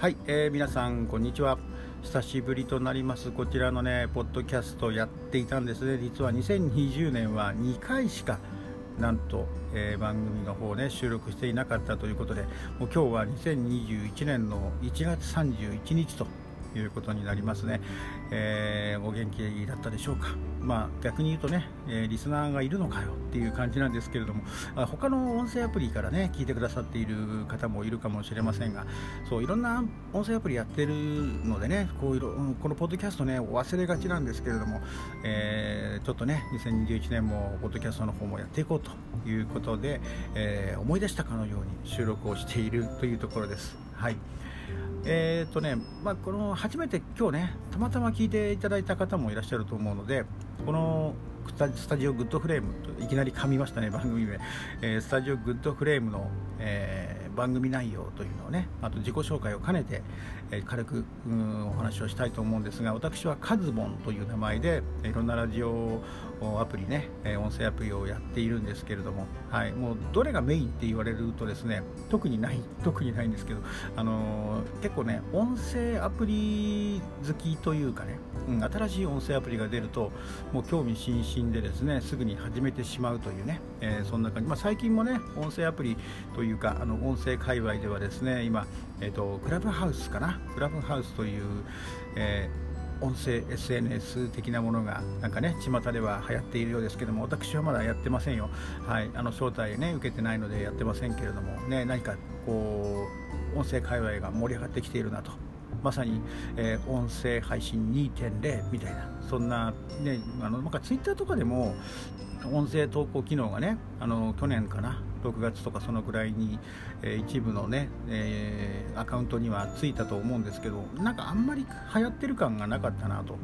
はい、えー、皆さんこんにちは。久しぶりとなります。こちらのねポッドキャストやっていたんですね。実は2020年は2回しかなんと、えー、番組の方ね収録していなかったということでもう今日は2021年の1月31日ということになりますね、えー、お元気だったでしょうか、まあ、逆に言うとね、えー、リスナーがいるのかよっていう感じなんですけれどもあ他の音声アプリからね聞いてくださっている方もいるかもしれませんがそういろんな音声アプリやってるのでねこういろこのポッドキャストね忘れがちなんですけれども、えー、ちょっとね2021年もポッドキャストの方もやっていこうということで、え思い出したかのように収録をしているというところです。はい。えーとねまあ、この初めて今日ねたまたま聞いていただいた方もいらっしゃると思うのでこのスタジオグッドフレームといきなり噛みましたね 番組名、えー、スタジオグッドフレームの、えー番組内容というのをねあと自己紹介を兼ねて、えー、軽くお話をしたいと思うんですが私はカズボンという名前でいろんなラジオアプリね音声アプリをやっているんですけれども、はい、もうどれがメインって言われるとですね特にない 特にないんですけど、あのー、結構ね音声アプリ好きというかね、うん、新しい音声アプリが出るともう興味津々でですねすぐに始めてしまうというね、えー、そんな感じ、まあ、最近もね音声アプリというかあの音声界隈ではですね今、えーと、クラブハウスかな？クラブハウスという、えー、音声 SNS 的なものがなんかね巷では流行っているようですけども私はまだやってませんよ、はい、あの招待ね受けてないのでやってませんけれどもね何かこう音声界隈が盛り上がってきているなと。まさに、えー、音声配信2.0みたいなそんなねあのなんかツイッターとかでも音声投稿機能がねあの去年かな6月とかそのくらいに、えー、一部のね、えー、アカウントにはついたと思うんですけどなんかあんまり流行ってる感がなかったなと、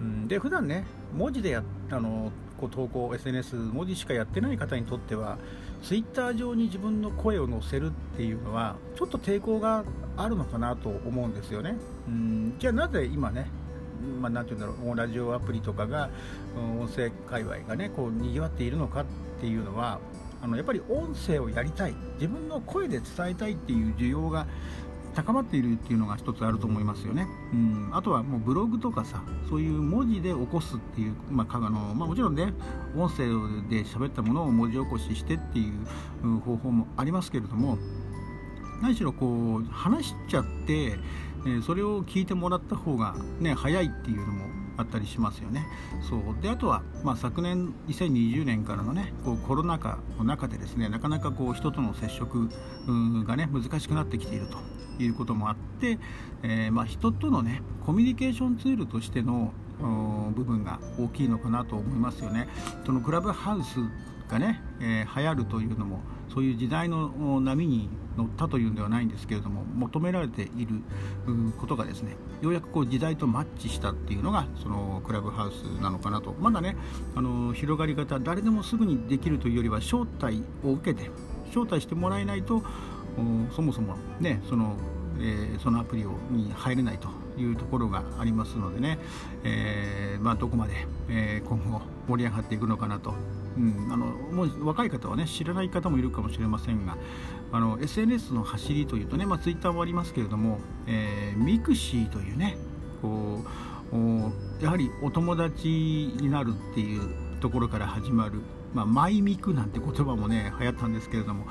うん、で普段ね文字でやあのこう投稿 SNS 文字しかやってない方にとってはツイッター上に自分の声を載せるっていうのはちょっと抵抗があるのかなと思うんですよね、うん、じゃあなぜ今ねまあ、なんて言うんだろうラジオアプリとかが音声界隈がねこう賑わっているのかっていうのはあのやっぱり音声をやりたい。自分の声で伝えたいっていう需要が高まっているっていうのが一つあると思いますよね、うん、あとはもうブログとかさそういう文字で起こすっていう、まああのまあ、もちろんね音声で喋ったものを文字起こししてっていう方法もありますけれども何しろこう話しちゃって、えそれを聞いてもらった方がね早いっていうのもあったりしますよね。そう。であとは、まあ、昨年2020年からのねこうコロナ禍の中でですねなかなかこう人との接触がね難しくなってきていると。いうこともあって、えー、まあ、人とのねコミュニケーションツールとしての部分が大きいのかなと思いますよね。そのクラブハウスがね、えー、流行るというのもそういう時代の波に乗ったというんではないんですけれども求められていることがですねようやくこう時代とマッチしたっていうのがそのクラブハウスなのかなとまだねあの広がり方誰でもすぐにできるというよりは招待を受けて招待してもらえないとそもそもねその、えー、そのアプリをに入れないというところがありますのでね、えー、まあ、どこまで、えー、今後盛り上がっていくのかなと。うん、あのもう若い方はね知らない方もいるかもしれませんがあの SNS の走りというとね、まあ、ツイッターもありますけれども、え、 mixi というねこうやはりお友達になるっていうところから始まる、まあ、マイミクなんて言葉もね流行ったんですけれども、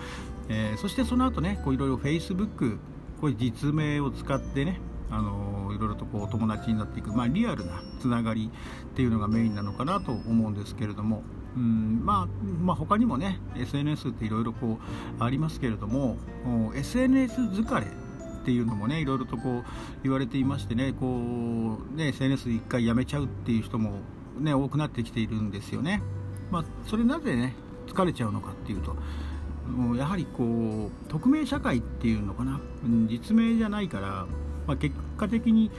えー、そしてその後ねこういろいろ Facebook こういう実名を使ってねあのいろいろとこう友達になっていく、まあ、リアルなつながりっていうのがメインなのかなと思うんですけれども、うんまあ、まあ他にもね SNS っていろいろこうありますけれども SNS 疲れっていうのもねいろいろとこう言われていましてねこうね SNS 一回やめちゃうっていう人もね多くなってきているんですよね。まあ、それなぜね疲れちゃうのかっていうとやはりこう匿名社会っていうのかな？実名じゃないから、まあ、結果的に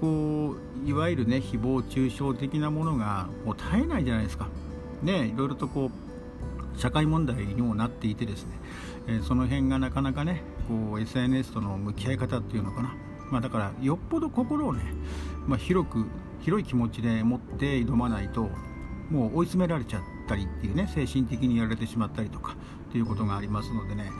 こういわゆるね誹謗中傷的なものがもう絶えないじゃないですか。ね、いろいろとこう社会問題にもなっていてですね、えー、その辺がなかなかねこう SNS との向き合い方っていうのかな、まあ、だからよっぽど心をね、まあ、広く広い気持ちで持って挑まないともう追い詰められちゃったりっていうね精神的にやられてしまったりとかっていうことがありますのでね、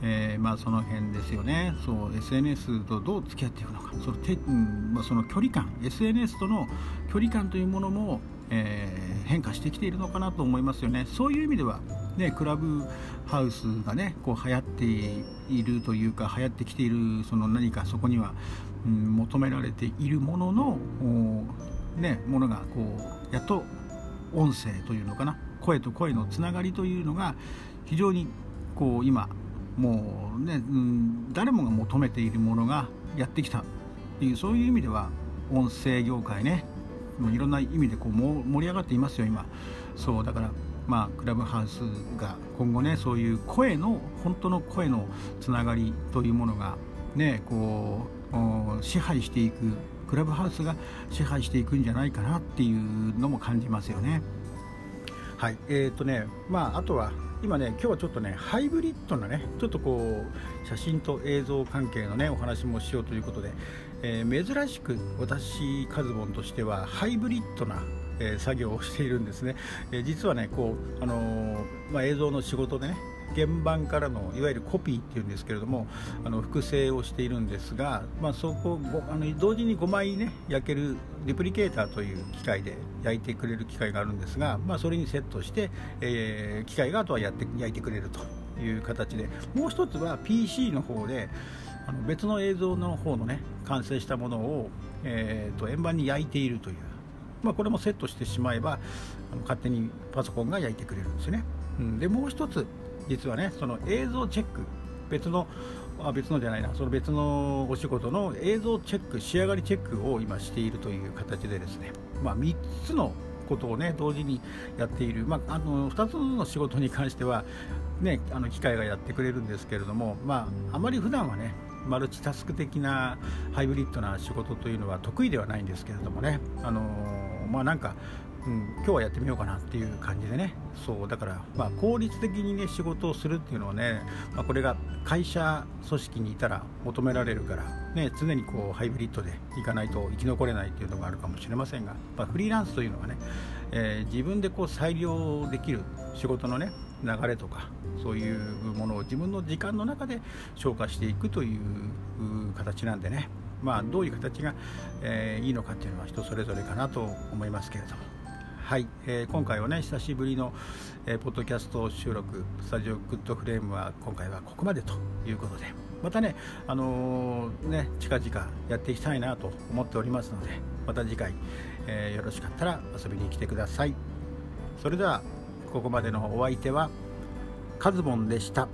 えー、まあ、その辺ですよね。そう SNS とどう付き合っていくのか。そのて、まあ、その距離感。SNS との距離感というものも、えー、変化してきているのかなと思いますよね。そういう意味では、ね、クラブハウスがねこう流行っているというか流行ってきているその何かそこには、うん、求められているもののね、ものがこうやっと音声というのかな。声と声のつながりというのが非常にこう今もうね、うん、誰もが求めているものがやってきたっていうそういう意味では音声業界ねもういろんな意味でこう盛り上がっていますよ今そうだからまあクラブハウスが今後ねそういう声の本当の声のつながりというものがねこう支配していくクラブハウスが支配していくんじゃないかなっていうのも感じますよね。はいえーとねまあ、あとは今ね今日はちょっとねハイブリッドなねちょっとこう写真と映像関係のねお話もしようということで、えー、珍しく私カズボンとしてはハイブリッドな、えー、作業をしているんですね、えー、実はねこう、あのまあ、映像の仕事でね原版からのいわゆるコピーっていうんですけれどもあの複製をしているんですが、まあ、そこあの同時に5枚ね焼けるリプリケーターという機械で焼いてくれる機械があるんですが、まあ、それにセットして、えー、機械があとはやって焼いてくれるという形でもう一つは PC の方であの別の映像の方のね完成したものを、えーと、円盤に焼いているという、まあ、これもセットしてしまえばあの勝手にパソコンが焼いてくれるんですよね、うん、でもう一つ実はねその映像チェック別のあ別のじゃないなその別のお仕事の映像チェック仕上がりチェックを今しているという形でですね、まあ、3つのことをね同時にやっている、まあ、あの2つの仕事に関しては、ね、あの機械がやってくれるんですけれども、まあ、あまり普段はねマルチタスク的なハイブリッドな仕事というのは得意ではないんですけれどもね、あのまあ、なんかうん、今日はやってみようかなっていう感じでねそうだから、まあ、効率的にね仕事をするっていうのはね、まあ、これが会社組織にいたら求められるから、ね、常にこうハイブリッドでいかないと生き残れないっていうのがあるかもしれませんが、まあ、フリーランスというのはね、えー、自分でこう裁量できる仕事のね流れとかそういうものを自分の時間の中で消化していくという形なんでねまあ、どういう形が、えー、いいのかっていうのは人それぞれかなと思いますけれども。はい、えー、今回はね久しぶりの、えー、ポッドキャスト収録スタジオグッドフレームは今回はここまでということでまたね,、あのー、ね近々やっていきたいなと思っておりますのでまた次回、えー、よろしかったら遊びに来てくださいそれではここまでのお相手はカズボンでした。